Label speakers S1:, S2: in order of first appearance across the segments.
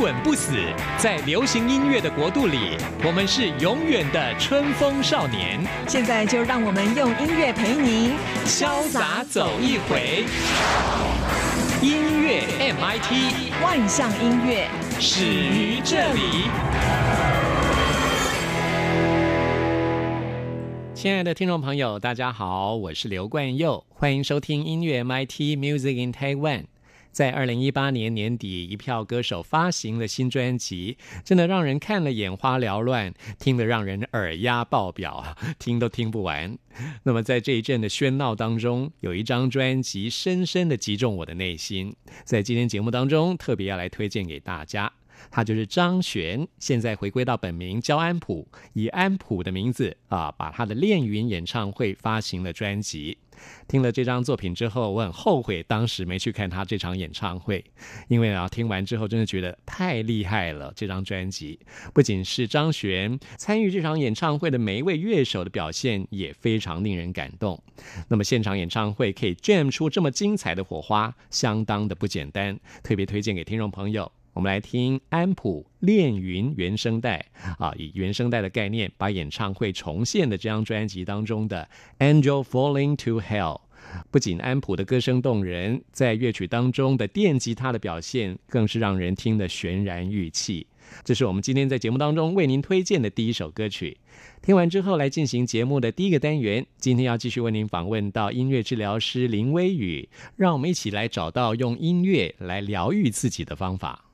S1: 滚不死，在流行音乐的国度里，我们是永远的春风少年。
S2: 现在就让我们用音乐陪您
S1: 潇洒走一回。音乐 MIT，
S2: 万象音乐
S1: 始于这里。亲爱的听众朋友，大家好，我是刘冠佑，欢迎收听音乐 MIT Music in Taiwan。在二零一八年年底，一票歌手发行了新专辑，真的让人看了眼花缭乱，听得让人耳压爆表，听都听不完。那么在这一阵的喧闹当中，有一张专辑深深的击中我的内心，在今天节目当中特别要来推荐给大家。他就是张悬，现在回归到本名焦安普，以安普的名字啊，把他的恋云演唱会发行了专辑。听了这张作品之后，我很后悔当时没去看他这场演唱会，因为啊，听完之后真的觉得太厉害了。这张专辑不仅是张悬参与这场演唱会的每一位乐手的表现也非常令人感动。那么现场演唱会可以 jam 出这么精彩的火花，相当的不简单，特别推荐给听众朋友。我们来听安普《恋云》原声带啊，以原声带的概念把演唱会重现的这张专辑当中的《Angel Falling to Hell》。不仅安普的歌声动人，在乐曲当中的电吉他的表现更是让人听得悬然欲泣。这是我们今天在节目当中为您推荐的第一首歌曲。听完之后，来进行节目的第一个单元。今天要继续为您访问到音乐治疗师林微雨，让我们一起来找到用音乐来疗愈自己的方法。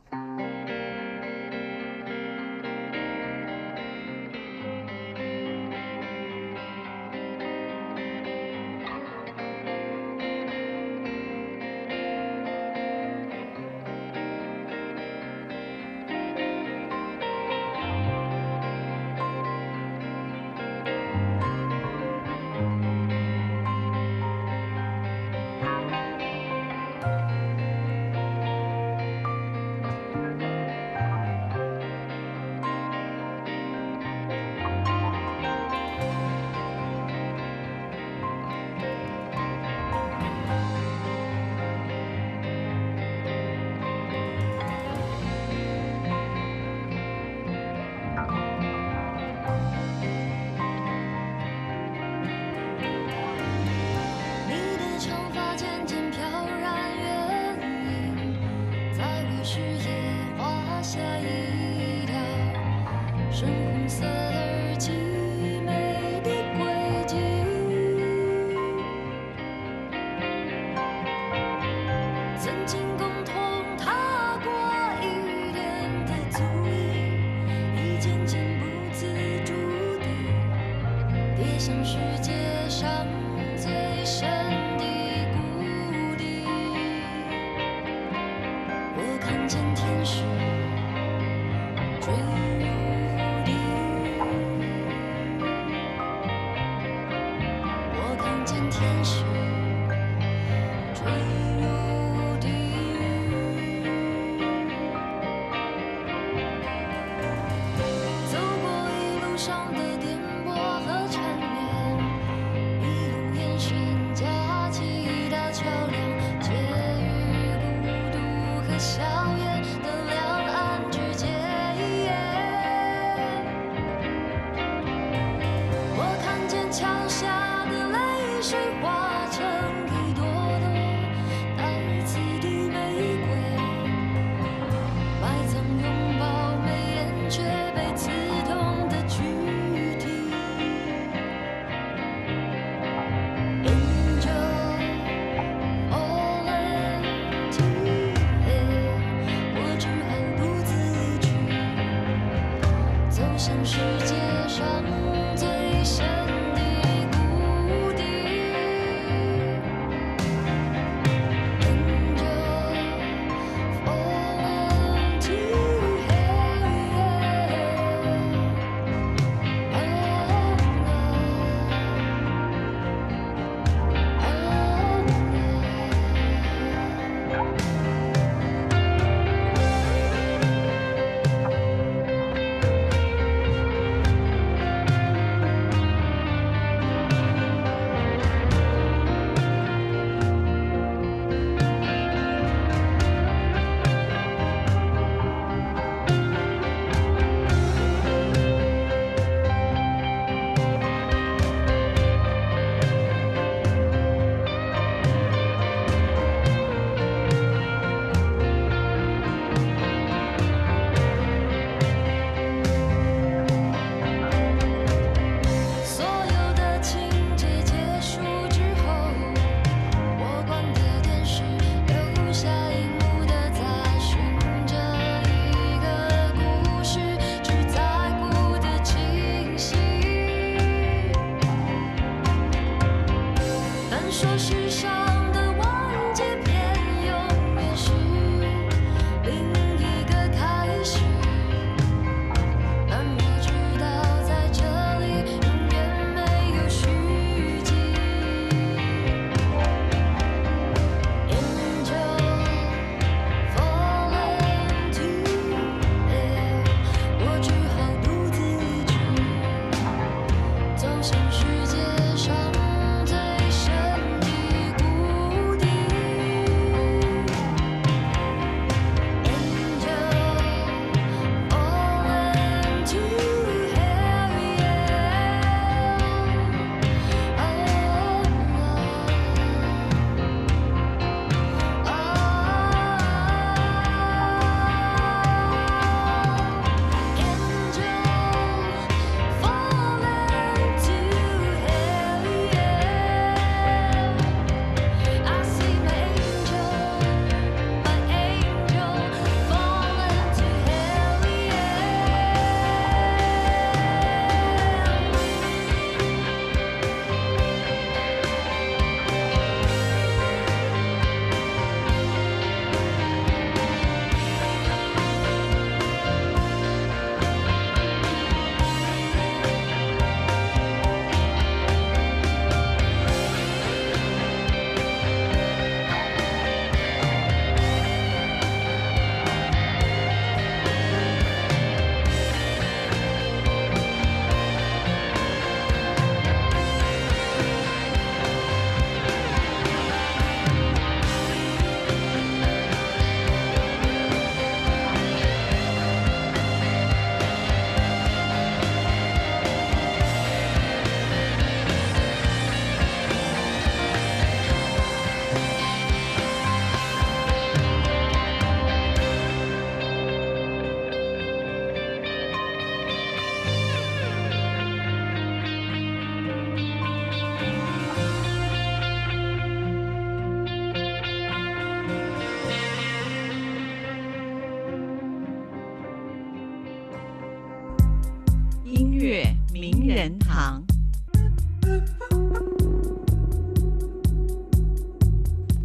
S3: 音乐名
S2: 人堂。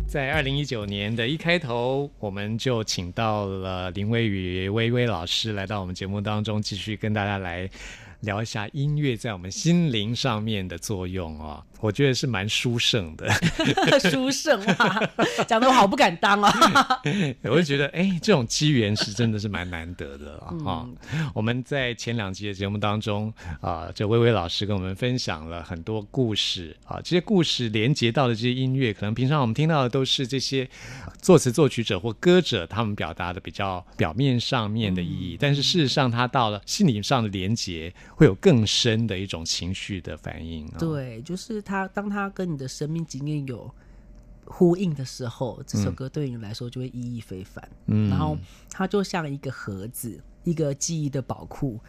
S1: 在二零一九年的一开头，我们就请到了林微雨微微老师来到我们节目当中，继续跟大家来聊一下音乐在我们心灵上面的作用哦。我觉得是蛮殊胜的，
S3: 殊胜啊，讲的我好不敢当啊。
S1: 我就觉得，哎，这种机缘是真的是蛮难得的啊。我们在前两集的节目当中啊，这微微老师跟我们分享了很多故事啊，这些故事连接到的这些音乐，可能平常我们听到的都是这些作词作曲者或歌者他们表达的比较表面上面的意义，但是事实上，他到了心理上的连接，会有更深的一种情绪的反应。
S3: 对，就是。他当他跟你的生命经验有呼应的时候，这首歌对你来说就会意义非凡。嗯，然后它就像一个盒子，一个记忆的宝库，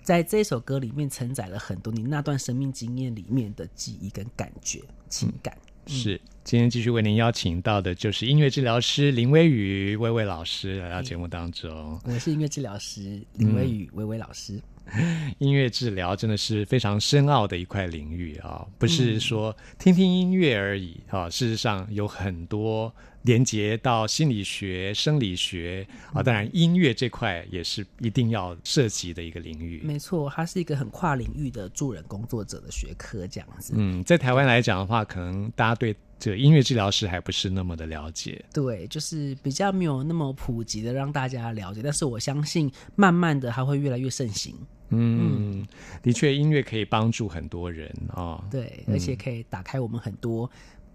S3: 在这首歌里面承载了很多你那段生命经验里面的记忆跟感觉、情感。
S1: 是，今天继续为您邀请到的就是音乐治疗师林微雨微微老师来到节目当中。
S3: 我是音乐治疗师林微雨微微老师。
S1: 音乐治疗真的是非常深奥的一块领域啊，不是说听听音乐而已啊。事实上有很多连接到心理学、生理学啊，当然音乐这块也是一定要涉及的一个领域。
S3: 没错，它是一个很跨领域的助人工作者的学科，这样子。
S1: 嗯，在台湾来讲的话，可能大家对这个音乐治疗师还不是那么的了解。
S3: 对，就是比较没有那么普及的让大家了解，但是我相信慢慢的它会越来越盛行。
S1: 嗯，的确，音乐可以帮助很多人啊。
S3: 对，而且可以打开我们很多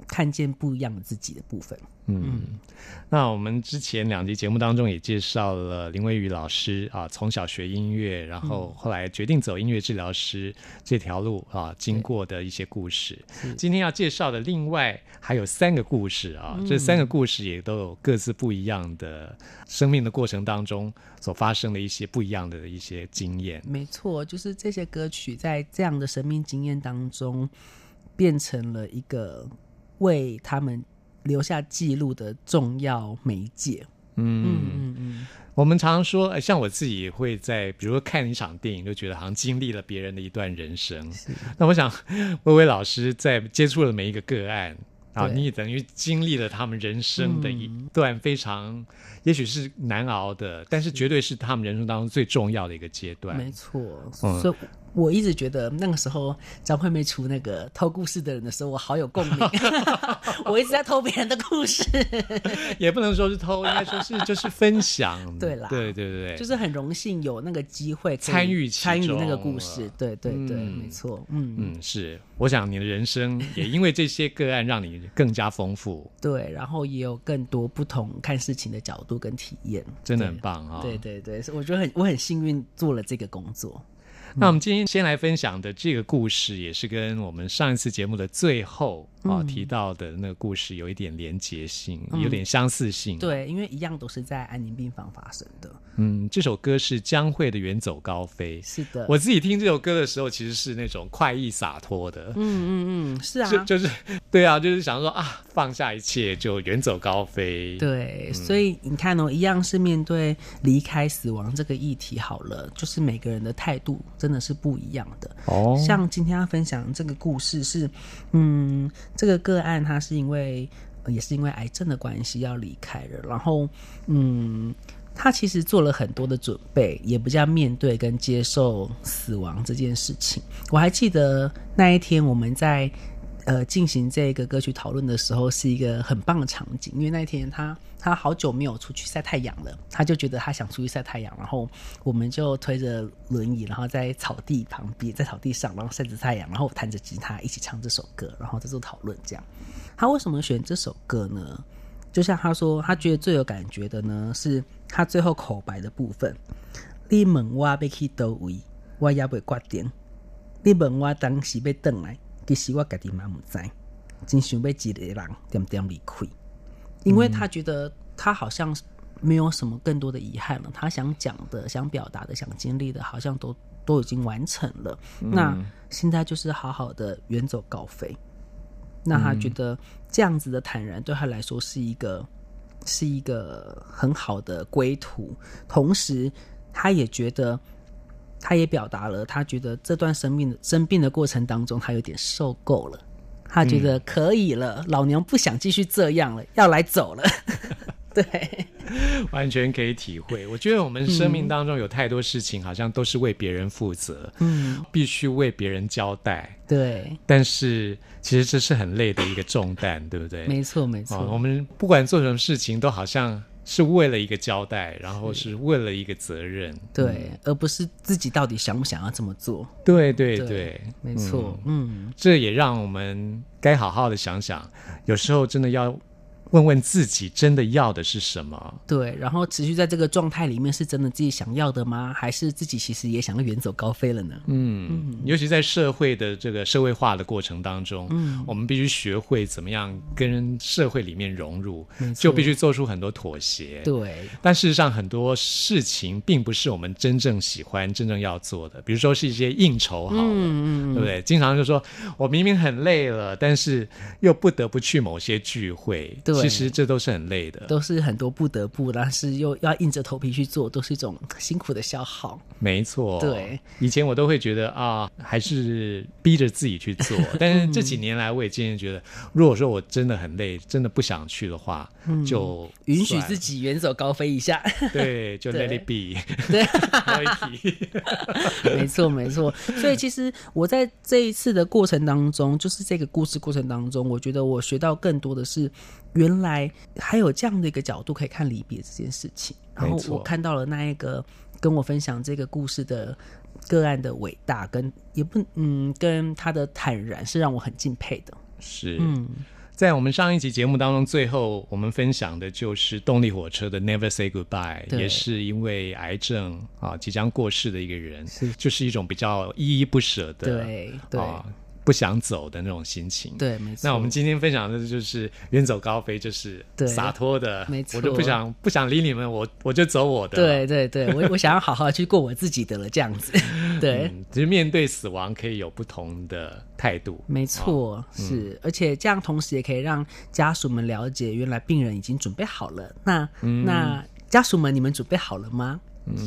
S3: 看见不一样的自己的部分。
S1: 嗯，那我们之前两集节目当中也介绍了林微雨老师啊，从小学音乐，然后后来决定走音乐治疗师这条路啊，经过的一些故事。今天要介绍的另外还有三个故事啊，这三个故事也都有各自不一样的生命的过程当中所发生的一些不一样的一些经验。
S3: 没错，就是这些歌曲在这样的生命经验当中，变成了一个为他们。留下记录的重要媒介。嗯
S1: 嗯嗯，我们常常说，像我自己会在，比如说看一场电影，就觉得好像经历了别人的一段人生。那我想，薇薇老师在接触了每一个个案啊，你也等于经历了他们人生的一段非常，也许是难熬的，但是绝对是他们人生当中最重要的一个阶段。
S3: 没错，所以。我一直觉得那个时候张惠妹出那个偷故事的人的时候，我好有共鸣。我一直在偷别人的故事，
S1: 也不能说是偷，应该说是就是分享。
S3: 对啦，
S1: 对对对，
S3: 就是很荣幸有那个机会
S1: 参与
S3: 参与那个故事。对对对，没错。嗯
S1: 嗯，是。我想你的人生也因为这些个案让你更加丰富。
S3: 对，然后也有更多不同看事情的角度跟体验，
S1: 真的很棒啊！
S3: 对对对，我觉得很我很幸运做了这个工作。
S1: 那我们今天先来分享的这个故事，也是跟我们上一次节目的最后啊提到的那个故事有一点连结性，有点相似性。
S3: 对，因为一样都是在安宁病房发生的。
S1: 嗯，这首歌是江蕙的《远走高飞》。
S3: 是的，
S1: 我自己听这首歌的时候，其实是那种快意洒脱的。
S3: 嗯嗯嗯，是啊，
S1: 就就是对啊，就是想说啊，放下一切就远走高飞。
S3: 对，所以你看哦，一样是面对离开死亡这个议题，好了，就是每个人的态度。真的是不一样的哦。像今天要分享这个故事是，嗯，这个个案他是因为也是因为癌症的关系要离开了，然后嗯，他其实做了很多的准备，也不叫面对跟接受死亡这件事情。我还记得那一天我们在。呃，进行这个歌曲讨论的时候，是一个很棒的场景。因为那天他他好久没有出去晒太阳了，他就觉得他想出去晒太阳。然后我们就推着轮椅，然后在草地旁边，在草地上，然后晒着太阳，然后弹着吉他一起唱这首歌，然后在做讨论。这样，他为什么选这首歌呢？就像他说，他觉得最有感觉的呢，是他最后口白的部分：“你问我要去倒位，我也未决定；你问我当时要等来。”其实我家己嘛唔知，真想要一个人点点离开，因为他觉得他好像没有什么更多的遗憾了。他想讲的、想表达的、想经历的，好像都都已经完成了。那现在就是好好的远走高飞。那他觉得这样子的坦然，对他来说是一个是一个很好的归途。同时，他也觉得他也表达了他觉得这段生病的生病的过程当中，他有点受够了，他觉得可以了，老娘不想继续这样了，要来走了。对，
S1: 完全可以体会。我觉得我们生命当中有太多事情，好像都是为别人负责，嗯，必须为别人交代。
S3: 对，
S1: 但是其实这是很累的一个重担，对不对？
S3: 没错，没错。
S1: 我们不管做什么事情，都好像是为了一个交代，然后是为了一个责任，
S3: 对，而不是自己到底想不想要这么做。
S1: 对，对，对，
S3: 没错。嗯，
S1: 这也让我们该好好的想想，有时候真的要。问问自己真的要的是什么？
S3: 对，然后持续在这个状态里面，是真的自己想要的吗？还是自己其实也想要远走高飞了呢？
S1: 嗯，尤其在社会的这个社会化的过程当中，嗯，我们必须学会怎么样跟社会里面融入，就必须做出很多妥协。
S3: 对，
S1: 但事实上很多事情并不是我们真正喜欢、真正要做的。比如说是一些应酬，好了，对不对？经常就说我明明很累了，但是又不得不去某些聚会。
S3: 对。
S1: 其实这都是很累的，
S3: 都是很多不得不，但是又要硬着头皮去做，都是一种辛苦的消耗。
S1: 没错，
S3: 对，
S1: 以前我都会觉得啊，还是逼着自己去做，但是这几年来，我也渐渐觉得，如果说我真的很累，真的不想去的话，就
S3: 允许自己远走高飞一下。
S1: 对，就 let it be。
S3: 对，没错没错。所以其实我在这一次的过程当中，就是这个故事过程当中，我觉得我学到更多的是。原来还有这样的一个角度可以看离别这件事情，然后我看到了那一个跟我分享这个故事的个案的伟大，跟也不嗯，跟他的坦然是让我很敬佩的。
S1: 是，嗯，在我们上一集节目当中，最后我们分享的就是动力火车的 Never Say Goodbye，也是因为癌症啊即将过世的一个人，是。就是一种比较依依不舍的，
S3: 对对。
S1: 不想走的那种心情，
S3: 对，没错。
S1: 那我们今天分享的就是远走高飞，就是洒脱的，
S3: 没错。
S1: 我就不想不想理你们，我我就走我的。
S3: 对对对，我我想要好好去过我自己的了，这样子。对，
S1: 其实面对死亡可以有不同的态度，
S3: 没错，是。而且这样同时也可以让家属们了解，原来病人已经准备好了。那那家属们，你们准备好了吗？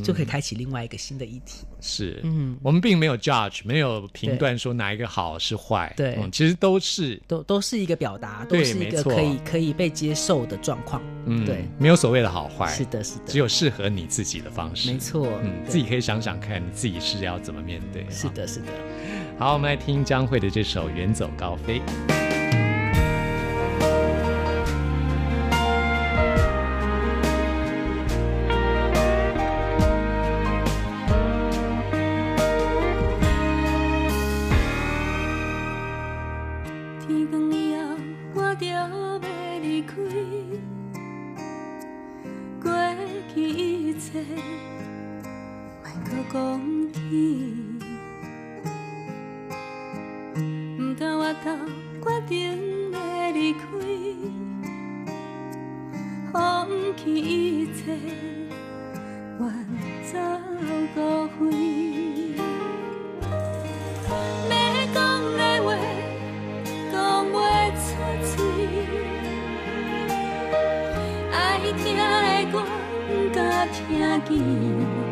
S3: 就可以开启另外一个新的议题。
S1: 是，嗯，我们并没有 judge，没有评断说哪一个好是坏。
S3: 对，
S1: 其实都是
S3: 都都是一个表达，都是一个可以可以被接受的状况。嗯，对，
S1: 没有所谓的好坏。
S3: 是的，是的，
S1: 只有适合你自己的方式。
S3: 没错，
S1: 嗯，自己可以想想看，你自己是要怎么面对。
S3: 是的，是的。
S1: 好，我们来听江蕙的这首《远走高飞》。
S4: 放弃一切，远走高飞。要讲的话讲不出嘴，爱听的歌不敢听见。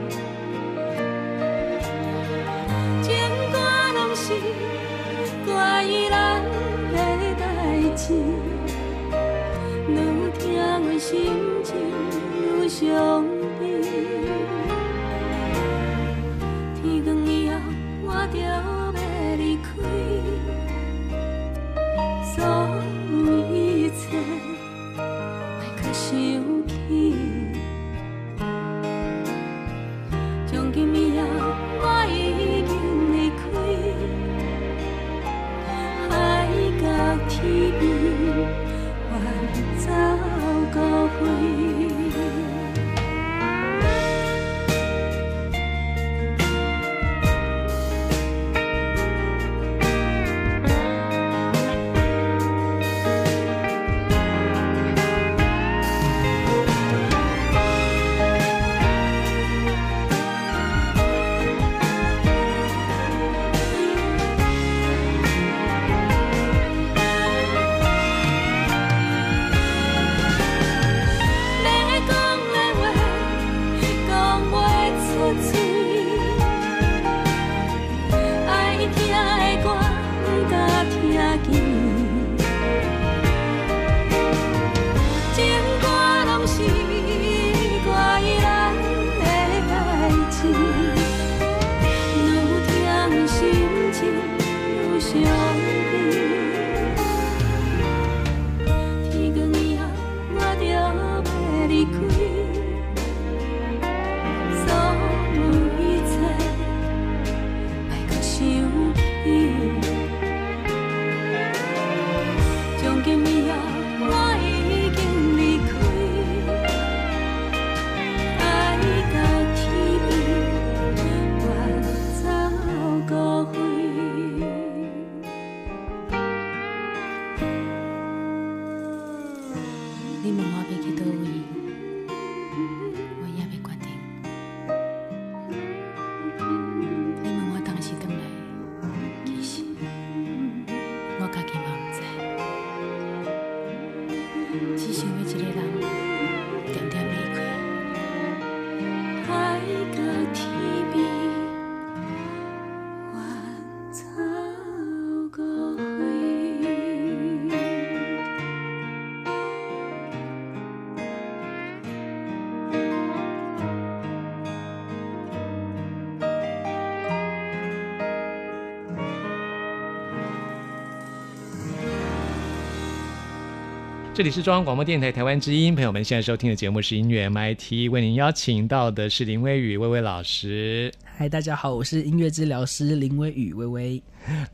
S1: 这里是中央广播电台台湾之音，朋友们现在收听的节目是音乐 MIT，为您邀请到的是林微雨微微老师。
S3: 嗨，大家好，我是音乐治疗师林微雨微微，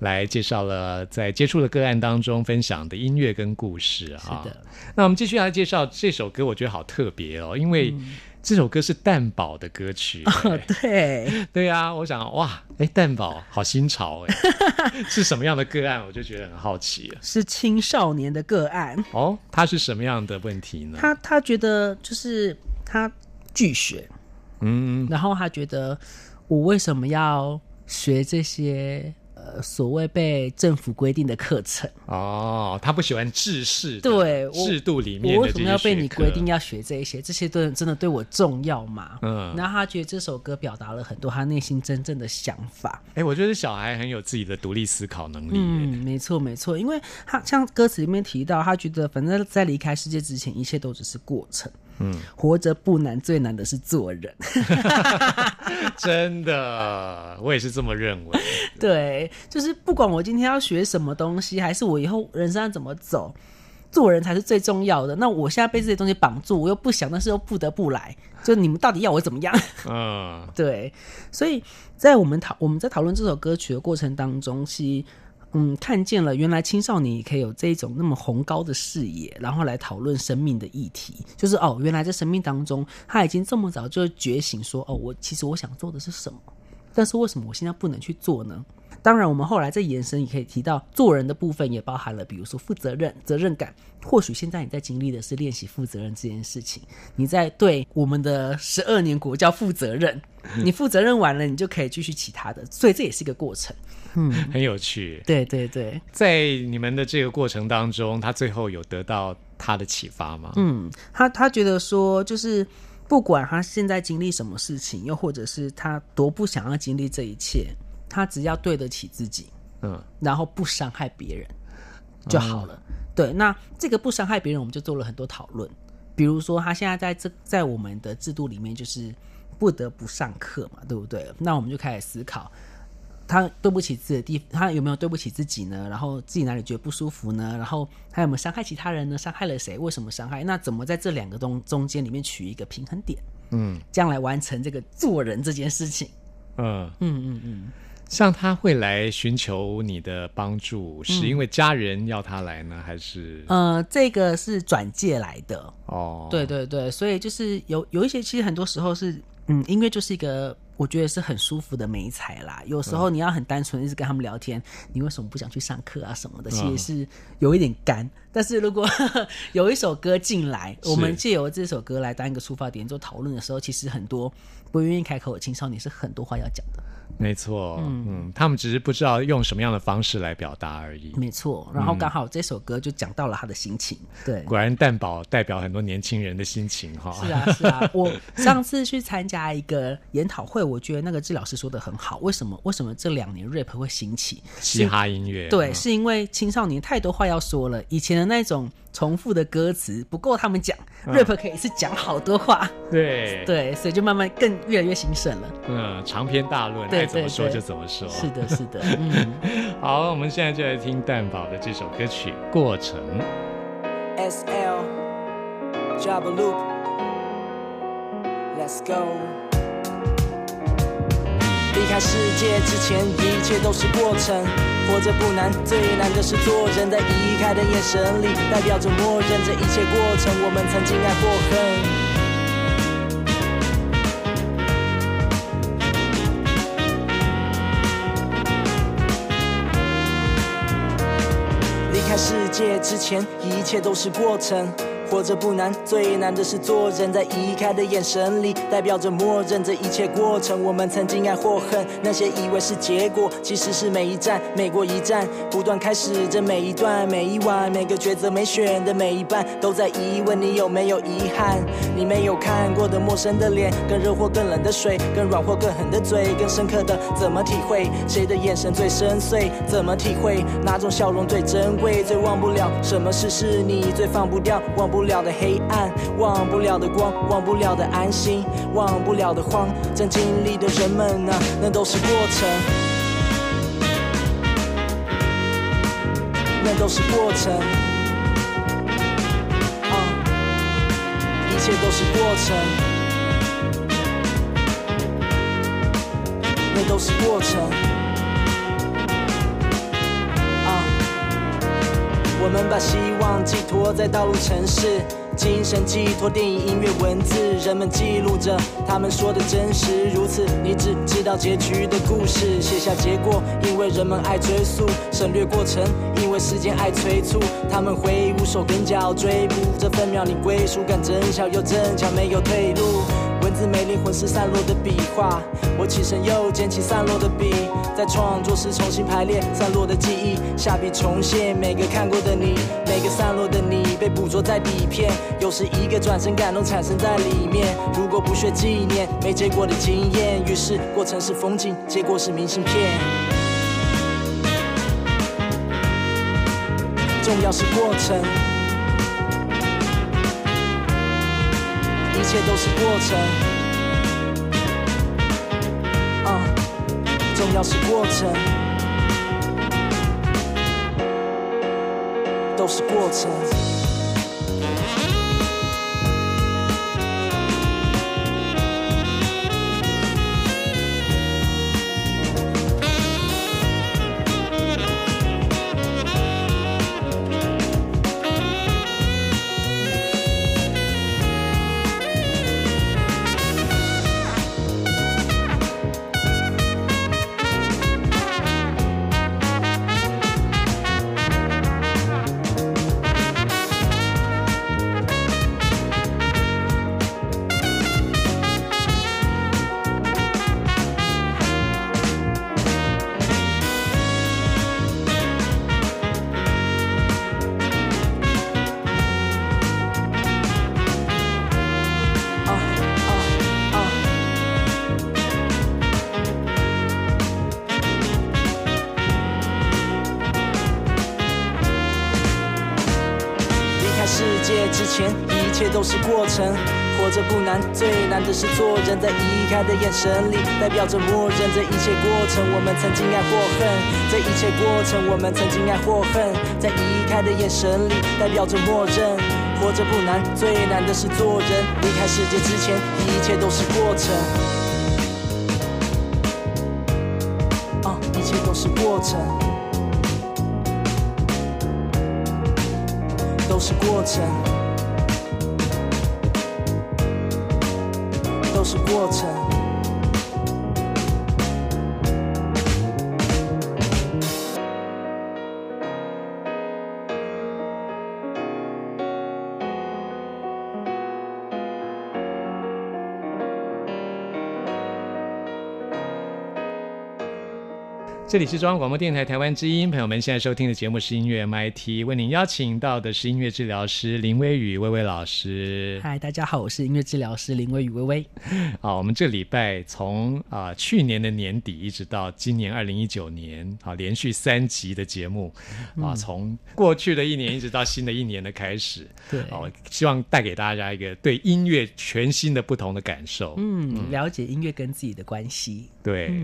S1: 来介绍了在接触的个案当中分享的音乐跟故事
S3: 啊。是的，
S1: 那我们继续来介绍这首歌，我觉得好特别哦，因为。这首歌是蛋宝的歌曲，
S3: 对
S1: 对啊，我想哇，哎，蛋宝好新潮哎，是什么样的个案？我就觉得很好奇
S3: 是青少年的个案
S1: 哦，他是什么样的问题呢？
S3: 他他觉得就是他拒学，嗯，然后他觉得我为什么要学这些？呃，所谓被政府规定的课程
S1: 哦，他不喜欢制式
S3: 对
S1: 制度里面
S3: 为什么要被你规定要学这一些？这些都真的对我重要吗？嗯，然后他觉得这首歌表达了很多他内心真正的想法。
S1: 哎，我觉得小孩很有自己的独立思考能力。嗯，
S3: 没错没错，因为他像歌词里面提到，他觉得反正在离开世界之前，一切都只是过程。嗯，活着不难，最难的是做人。
S1: 真的，我也是这么认为。
S3: 对，就是不管我今天要学什么东西，还是我以后人生要怎么走，做人才是最重要的。那我现在被这些东西绑住，我又不想，但是又不得不来。就你们到底要我怎么样？嗯，对。所以在我们讨我们在讨论这首歌曲的过程当中，是。嗯，看见了，原来青少年也可以有这种那么宏高的视野，然后来讨论生命的议题。就是哦，原来在生命当中，他已经这么早就觉醒，说哦，我其实我想做的是什么，但是为什么我现在不能去做呢？当然，我们后来再延伸，也可以提到做人的部分，也包含了比如说负责任、责任感。或许现在你在经历的是练习负责任这件事情，你在对我们的十二年国教负责任。你负责任完了，你就可以继续其他的，所以这也是一个过程。
S1: 嗯，很有趣。
S3: 对对对，
S1: 在你们的这个过程当中，他最后有得到他的启发吗？
S3: 嗯，他他觉得说，就是不管他现在经历什么事情，又或者是他多不想要经历这一切，他只要对得起自己，嗯，然后不伤害别人就好了。对，那这个不伤害别人，我们就做了很多讨论。比如说，他现在在这在我们的制度里面，就是不得不上课嘛，对不对？那我们就开始思考。他对不起自己的地，他有没有对不起自己呢？然后自己哪里觉得不舒服呢？然后他有没有伤害其他人呢？伤害了谁？为什么伤害？那怎么在这两个中中间里面取一个平衡点？嗯，将来完成这个做人这件事情。嗯
S1: 嗯嗯嗯，像他会来寻求你的帮助，是因为家人要他来呢，还是？
S3: 呃，这个是转介来的。哦，对对对，所以就是有有一些，其实很多时候是，嗯，音乐就是一个。我觉得是很舒服的美彩啦。有时候你要很单纯一直跟他们聊天，你为什么不想去上课啊什么的？其实是有一点干。但是如果 有一首歌进来，我们借由这首歌来当一个出发点做讨论的时候，其实很多不愿意开口的青少年是很多话要讲的。
S1: 没错，嗯，他们只是不知道用什么样的方式来表达而已。
S3: 没错，然后刚好这首歌就讲到了他的心情。对，
S1: 果然蛋宝代表很多年轻人的心情哈。
S3: 是啊，是啊，我上次去参加一个研讨会，我觉得那个治疗师说的很好，为什么？为什么这两年 rap 会兴起？
S1: 嘻哈音乐，
S3: 对，是因为青少年太多话要说了，以前的那种重复的歌词不够他们讲，rap 可以是讲好多话，
S1: 对
S3: 对，所以就慢慢更越来越兴盛了。
S1: 嗯，长篇大论，爱怎么说就怎么说。
S3: 是的，是的。嗯，
S1: 好，我们现在就来听蛋宝的这首歌曲《过程》。
S5: S L Job Loop，Let's go。离开世界之前，一切都是过程。活着不难，最难的是做人。在移开的眼神里，代表着默认这一切过程。我们曾经爱过恨。世界之前，一切都是过程。活着不难，最难的是做人。在移开的眼神里，代表着默认这一切过程。我们曾经爱或恨，那些以为是结果，其实是每一站，每过一站，不断开始着每一段，每一晚，每个抉择没选的每一半，都在疑问你有没有遗憾？你没有看过的陌生的脸，更热或更冷的水，更软或更狠的嘴，更深刻的怎么体会？谁的眼神最深邃？怎么体会？哪种笑容最珍贵？最忘不了什么事是你最放不掉？忘不。了的黑暗，忘不了的光，忘不了的安心，忘不了的慌。正经历的人们啊，那都是过程，那都是过程。啊，一切都是过程，那都是过程。们把希望寄托在道路城市，精神寄托电影、音乐、文字，人们记录着他们说的真实。如此，你只知道结局的故事，写下结果，因为人们爱追溯；省略过程，因为时间爱催促。他们挥舞手跟脚追捕这分秒，你归属感真小又正巧，没有退路。文字没灵魂是散落的笔画，我起身又捡起散落的笔，在创作时重新排列散落的记忆，下笔重现每个看过的你，每个散落的你被捕捉在底片，有时一个转身感动产生在里面。如果不学纪念没结果的经验，于是过程是风景，结果是明信片。重要是过程。切都是过程，啊，重要是过程，都是过程。程，活着不难，最难的是做人。在离开的眼神里，代表着默认这一切过程。我们曾经爱或恨，这一切过程，我们曾经爱或恨。在离开的眼神里，代表着默认。活着不难，最难的是做人。离开世界之前，一切都是过程。啊，一切都是过程，都是过程。是过程。
S1: 这里是中央广播电台台湾之音，朋友们现在收听的节目是音乐 MIT，为您邀请到的是音乐治疗师林微雨微微老师。
S3: 嗨，大家好，我是音乐治疗师林微雨微微。
S1: 啊，我们这礼拜从啊、去年的年底一直到今年二零一九年啊，连续三集的节目啊，从过去的一年一直到新的一年的开始，
S3: 对
S1: 哦，希望带给大家一个对音乐全新的不同的感受。
S3: 嗯，了解音乐跟自己的关系。
S1: 对，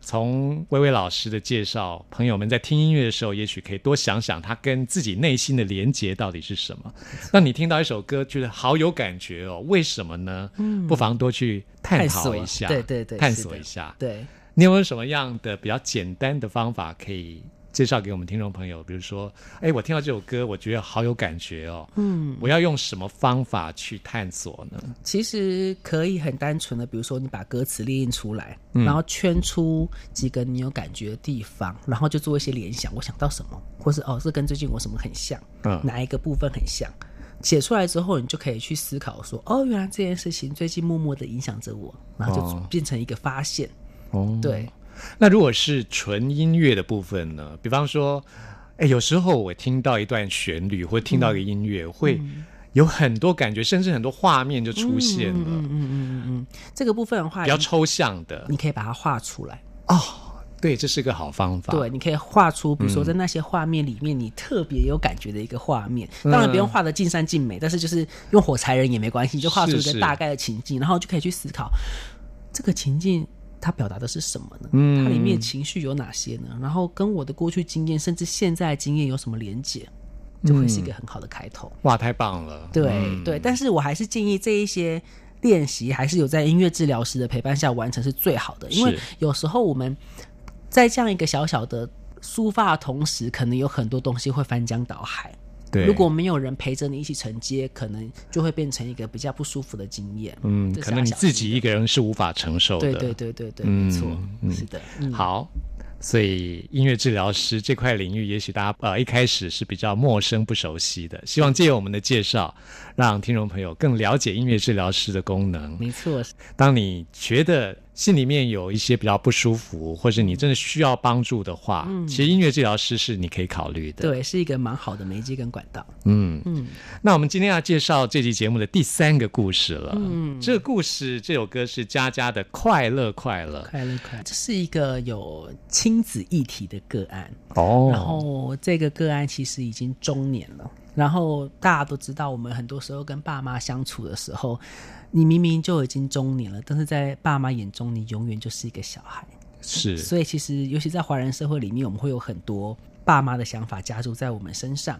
S1: 从微微老师的介绍，朋友们在听音乐的时候，也许可以多想想他跟自己内心的连结到底是什么。那你听到一首歌，觉得好有感觉哦，为什么呢？嗯，不妨多去探讨一下，
S3: 对对对
S1: 探索一下。
S3: 对，
S1: 你有没有什么样的比较简单的方法可以介绍给我们听众朋友？比如说，哎，我听到这首歌，我觉得好有感觉哦。嗯，我要用什么方法去探索呢？
S3: 其实可以很单纯的，比如说你把歌词列印出来，
S1: 嗯
S3: 然后圈出几个你有感觉的地方，然后就做一些联想，我想到什么，或是哦，这跟最近我什么很像，
S1: 嗯
S3: 哪一个部分很像。写出来之后，你就可以去思考说，哦，原来这件事情最近默默的影响着我，然后就
S1: 哦
S3: 变成一个发现。
S1: 哦，
S3: 对，
S1: 那如果是纯音乐的部分呢？比方说，哎，有时候我听到一段旋律或听到一个音乐，会有很多感觉，甚至很多画面就出现了，嗯嗯嗯嗯
S3: 这个部分的话，
S1: 比较抽象的
S3: 你可以把它画出来。
S1: 哦。对，这是个好方法。
S3: 对，你可以画出，比如
S1: 嗯
S3: 说在那些画面里面，你特别有感觉的一个画面。当然不用画的尽善尽美，但是就是用火柴人也没关系，就画出一个大概的情境，然后就可以去思考这个情境它表达的是什么呢？
S1: 嗯
S3: 它里面情绪有哪些呢？然后跟我的过去经验，甚至现在的经验有什么连结，就会是一个很好的开头。
S1: 哇，太棒了！
S3: 对、
S1: 嗯
S3: 对，但是我还是建议这一些练习还是有在音乐治疗师的陪伴下完成是最好的，因为有时候我们在这样一个小小的抒发的同时，可能有很多东西会翻江倒海。
S1: 对，
S3: 如果没有人陪着你一起承接，可能就会变成一个比较不舒服的经验。
S1: 嗯，可能你自己一个人是无法承受的。
S3: 对对对对对，
S1: 嗯
S3: 没错，
S1: 嗯
S3: 是的，嗯，
S1: 好，所以音乐治疗师这块领域，也许大家呃一开始是比较陌生不熟悉的，希望借由我们的介绍，让听众朋友更了解音乐治疗师的功能。
S3: 没错，
S1: 当你觉得心里面有一些比较不舒服，或者你真的需要帮助的话，其实音乐治疗师是你可以考虑的。，
S3: 嗯对，是一个蛮好的媒介跟管道。
S1: 嗯嗯。那我们今天要介绍这期节目的第三个故事了。嗯，这个故事这首歌是佳佳的《快乐快乐》。
S3: 快乐快乐，这是一个有亲子议题的个案。
S1: 哦
S3: 然后这个个案其实已经中年了，然后大家都知道，我们很多时候跟爸妈相处的时候，你明明就已经中年了，但是在爸妈眼中，你永远就是一个小孩。
S1: 是
S3: 所以其实，尤其在华人社会里面，我们会有很多爸妈的想法加注在我们身上。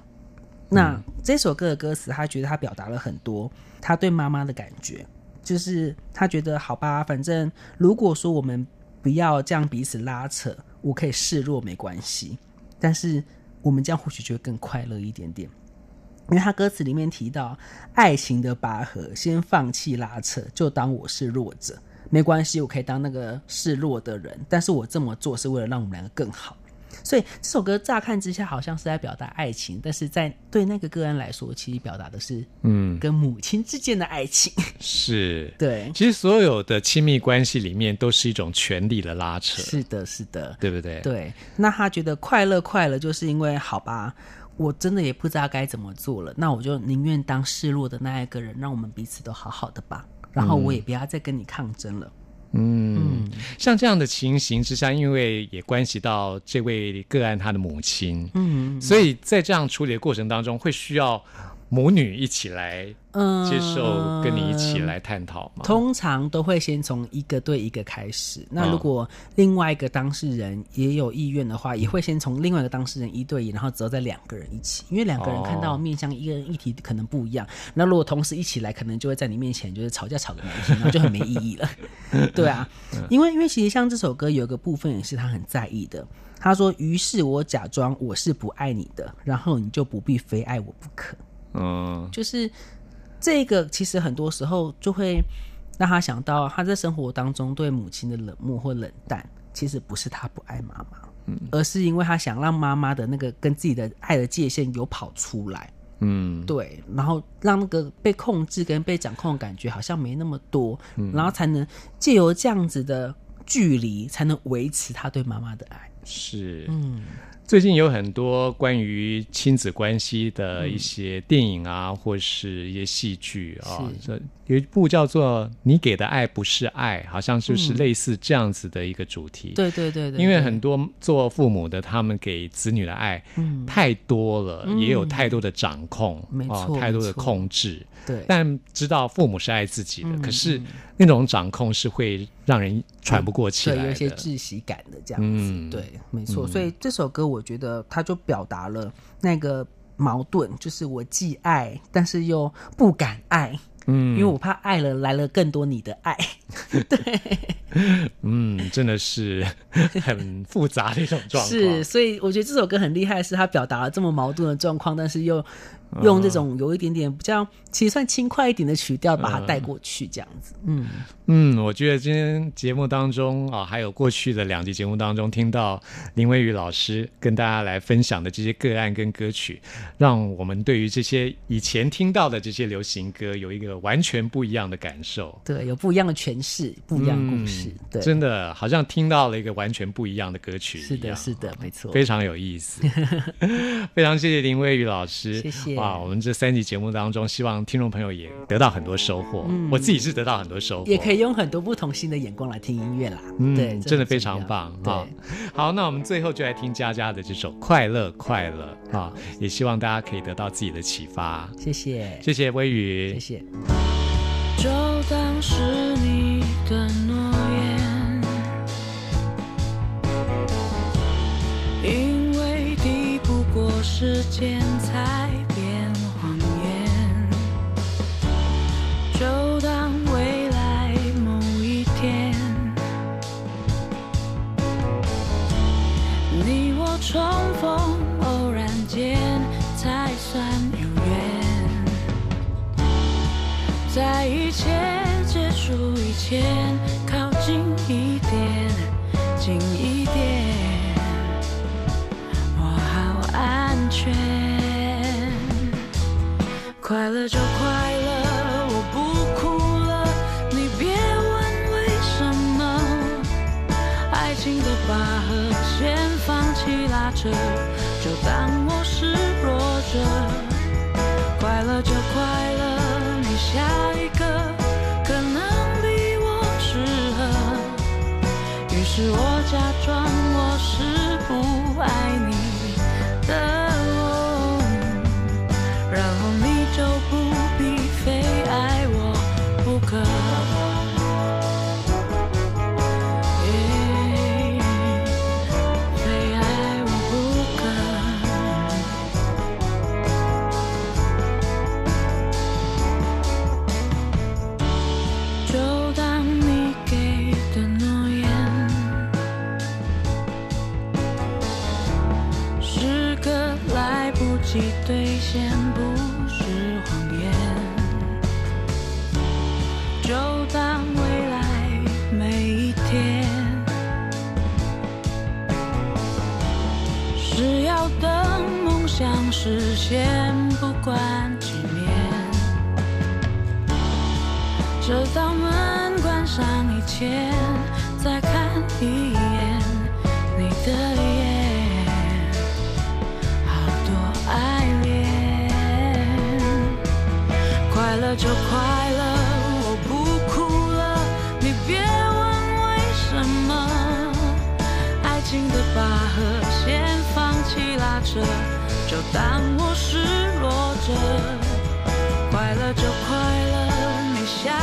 S3: 那这首歌的歌词，他觉得他表达了很多他对妈妈的感觉，就是他觉得好吧，反正如果说我们不要这样彼此拉扯，我可以示弱没关系，但是我们这样或许就会更快乐一点点。因为他歌词里面提到，爱情的拔河，先放弃拉扯，就当我是弱者，没关系，我可以当那个示弱的人，但是我这么做是为了让我们两个更好。所以这首歌乍看之下好像是在表达爱情，但是在对那个个人来说，其实表达的是
S1: 嗯
S3: 跟母亲之间的爱情。
S1: 是。
S3: 对，
S1: 其实所有的亲密关系里面都是一种权力的拉扯，
S3: 是的，是的，
S1: 对不对？
S3: 对。那他觉得快乐快乐，就是因为好吧，我真的也不知道该怎么做了，那我就宁愿当示弱的那一个人，让我们彼此都好好的吧。然后我也不要再跟你抗争了。
S1: 嗯，像这样的情形之下，因为也关系到这位个案他的母亲，嗯，所以在这样处理的过程当中，会需要母女一起来
S3: 嗯，
S1: 接受，跟你一起来探讨吗？
S3: 通常都会先从一个对一个开始。那
S1: 嗯
S3: 如果另外一个当事人也有意愿的话，也会先从另外一个当事人一对一，然后之后再两个人一起，因为两个人看到面向一个人议题可能不一样。那如果同时一起来，可能就会在你面前就是吵架吵个难听，然后就很没意义了。对啊，因为因为其实像这首歌有一个部分也是他很在意的。他说：“于是我假装我是不爱你的，然后你就不必非爱我不可。”
S1: 嗯，
S3: 就是这个，其实很多时候就会让他想到他在生活当中对母亲的冷漠或冷淡，其实不是他不爱妈妈，而是因为他想让妈妈的那个跟自己的爱的界限有跑出来，
S1: 嗯，
S3: 对，然后让那个被控制跟被掌控的感觉好像没那么多，然后才能借由这样子的距离，才能维持他对妈妈的爱。
S1: 是，嗯。最近有很多关于亲子关系的一些电影啊，或是一些戏剧啊，这有一部叫做《你给的爱不是爱》，好像就是类似这样子的一个主题。
S3: 对对对对。
S1: 因为很多做父母的，他们给子女的爱太多了，也有太多的掌控，
S3: 没错，
S1: 太多的控制。
S3: 对。
S1: 但知道父母是爱自己的，可是那种掌控是会让人喘不过气来，
S3: 有一些窒息感的这样子。对，没错。所以这首歌我。我觉得它就表达了那个矛盾，就是我既爱，但是又不敢爱，嗯，因为我怕爱了来了更多你的爱，对，
S1: 嗯，真的是 很复杂的一种状况。
S3: 是，所以我觉得这首歌很厉害，是他表达了这么矛盾的状况，但是又。用这种有一点点比较，其实算轻快一点的曲调，把它带过去，这样子。嗯
S1: 嗯，我觉得今天节目当中啊，还有过去的两集节目当中，听到林威宇老师跟大家来分享的这些个案跟歌曲，让我们对于这些以前听到的这些流行歌，有一个完全不一样的感受。
S3: 对，有不一样的诠释，不一样的故事。对，
S1: 真的好像听到了一个完全不一样的歌曲。
S3: 是的，是的，没错，
S1: 非常有意思。非常谢谢林威宇老师，
S3: 谢谢。
S1: 哇，我们这三集节目当中，希望听众朋友也得到很多收获。我自己是得到很多收获，
S3: 也可以用很多不同新的眼光来听音乐啦。嗯对，
S1: 真的非常棒啊！好，那我们最后就来听佳佳的这首《快乐快乐》啊，也希望大家可以得到自己的启发。
S3: 谢谢，
S1: 谢谢微雨，
S3: 谢谢。
S4: 就当是你的诺言，因为抵不过时间才。靠近一点，近一点，我好安全。快乐兑现不是谎言，就当未来每一天是要等梦想实现，不管几年。这道就快乐，我不哭了。你别问为什么，爱情的拔河先放弃拉扯，就当我失落着。快乐就快乐，你下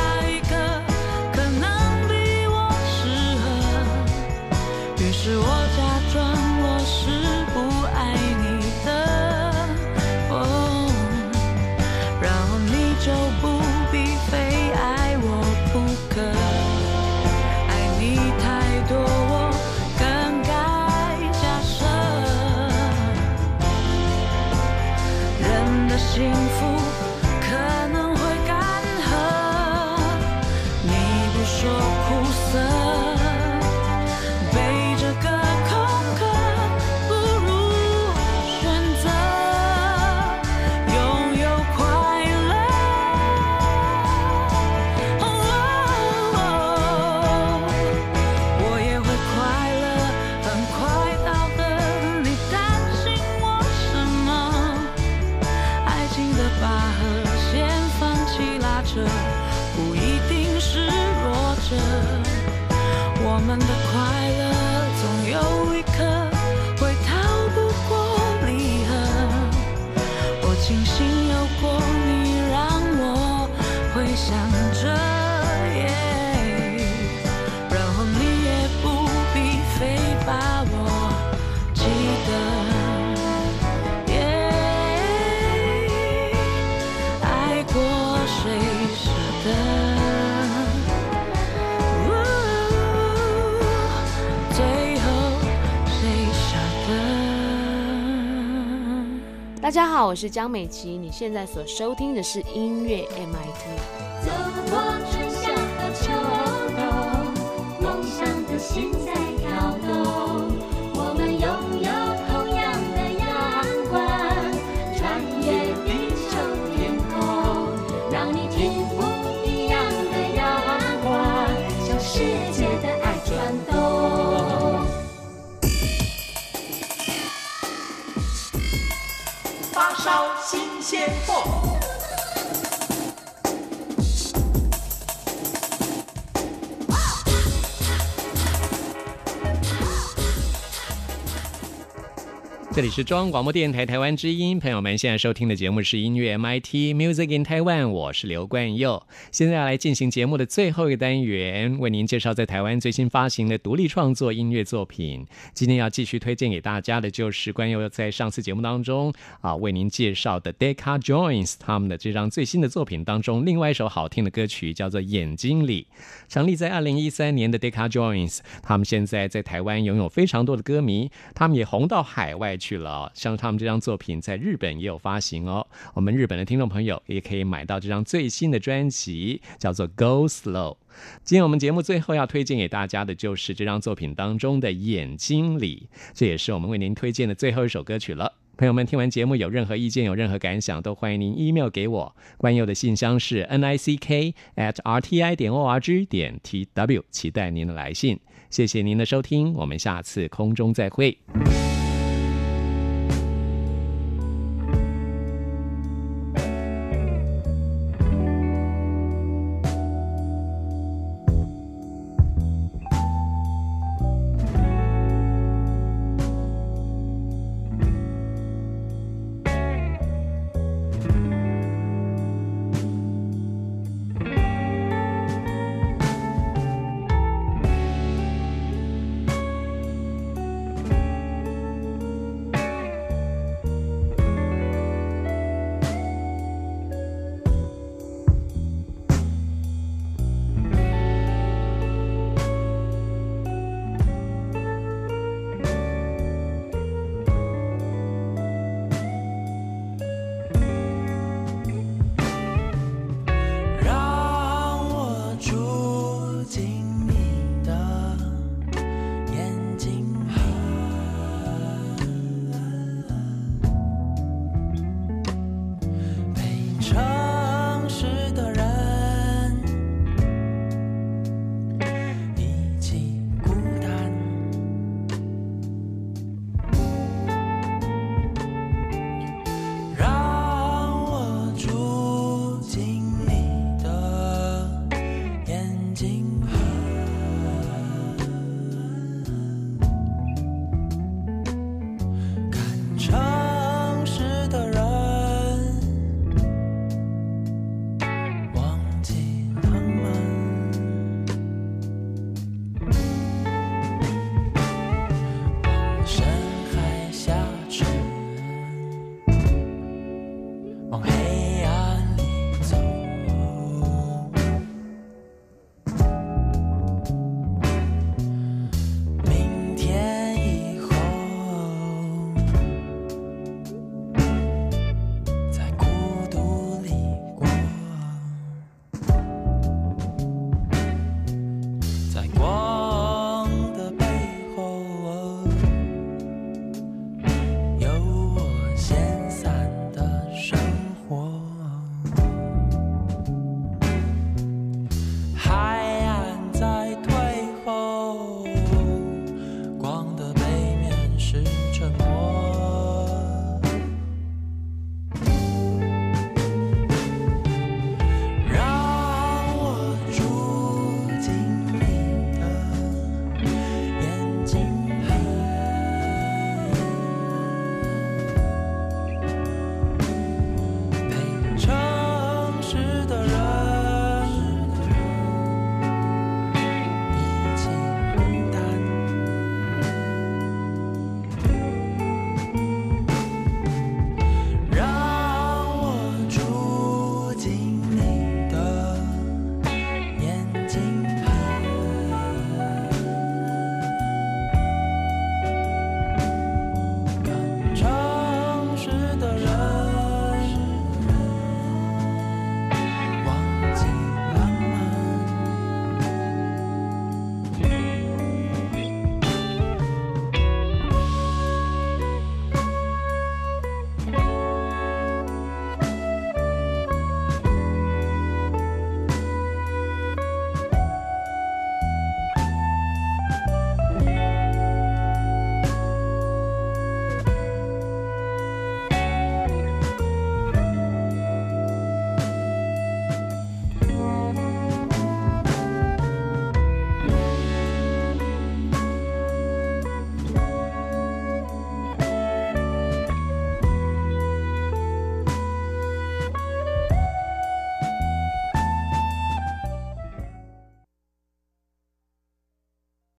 S6: 大家好，我是江美琪，你现在所收听的是音乐 MIT。
S7: 接货
S1: 这里是中央广播电台台湾之音，朋友们现在收听的节目是音乐 MIT Music in Taiwan，我是刘冠佑。现在要来进行节目的最后一个单元，为您介绍在台湾最新发行的独立创作音乐作品。今天要继续推荐给大家的就是冠佑在上次节目当中啊为您介绍的 Deca Joins 他们的这张最新的作品当中，另外一首好听的歌曲叫做《眼睛里》。成立在二零一三年的 Deca Joins，他们现在在台湾拥有非常多的歌迷，他们也红到海外去去了。像他们这张作品在日本也有发行哦。我们日本的听众朋友也可以买到这张最新的专辑，叫做《Go Slow》。今天我们节目最后要推荐给大家的就是这张作品当中的《眼睛里》，这也是我们为您推荐的最后一首歌曲了。朋友们，听完节目有任何意见、有任何感想，都欢迎您 email 给我。关佑的信箱是 n i c k at r t i 点 o r g 点 t w，期待您的来信。谢谢您的收听，我们下次空中再会。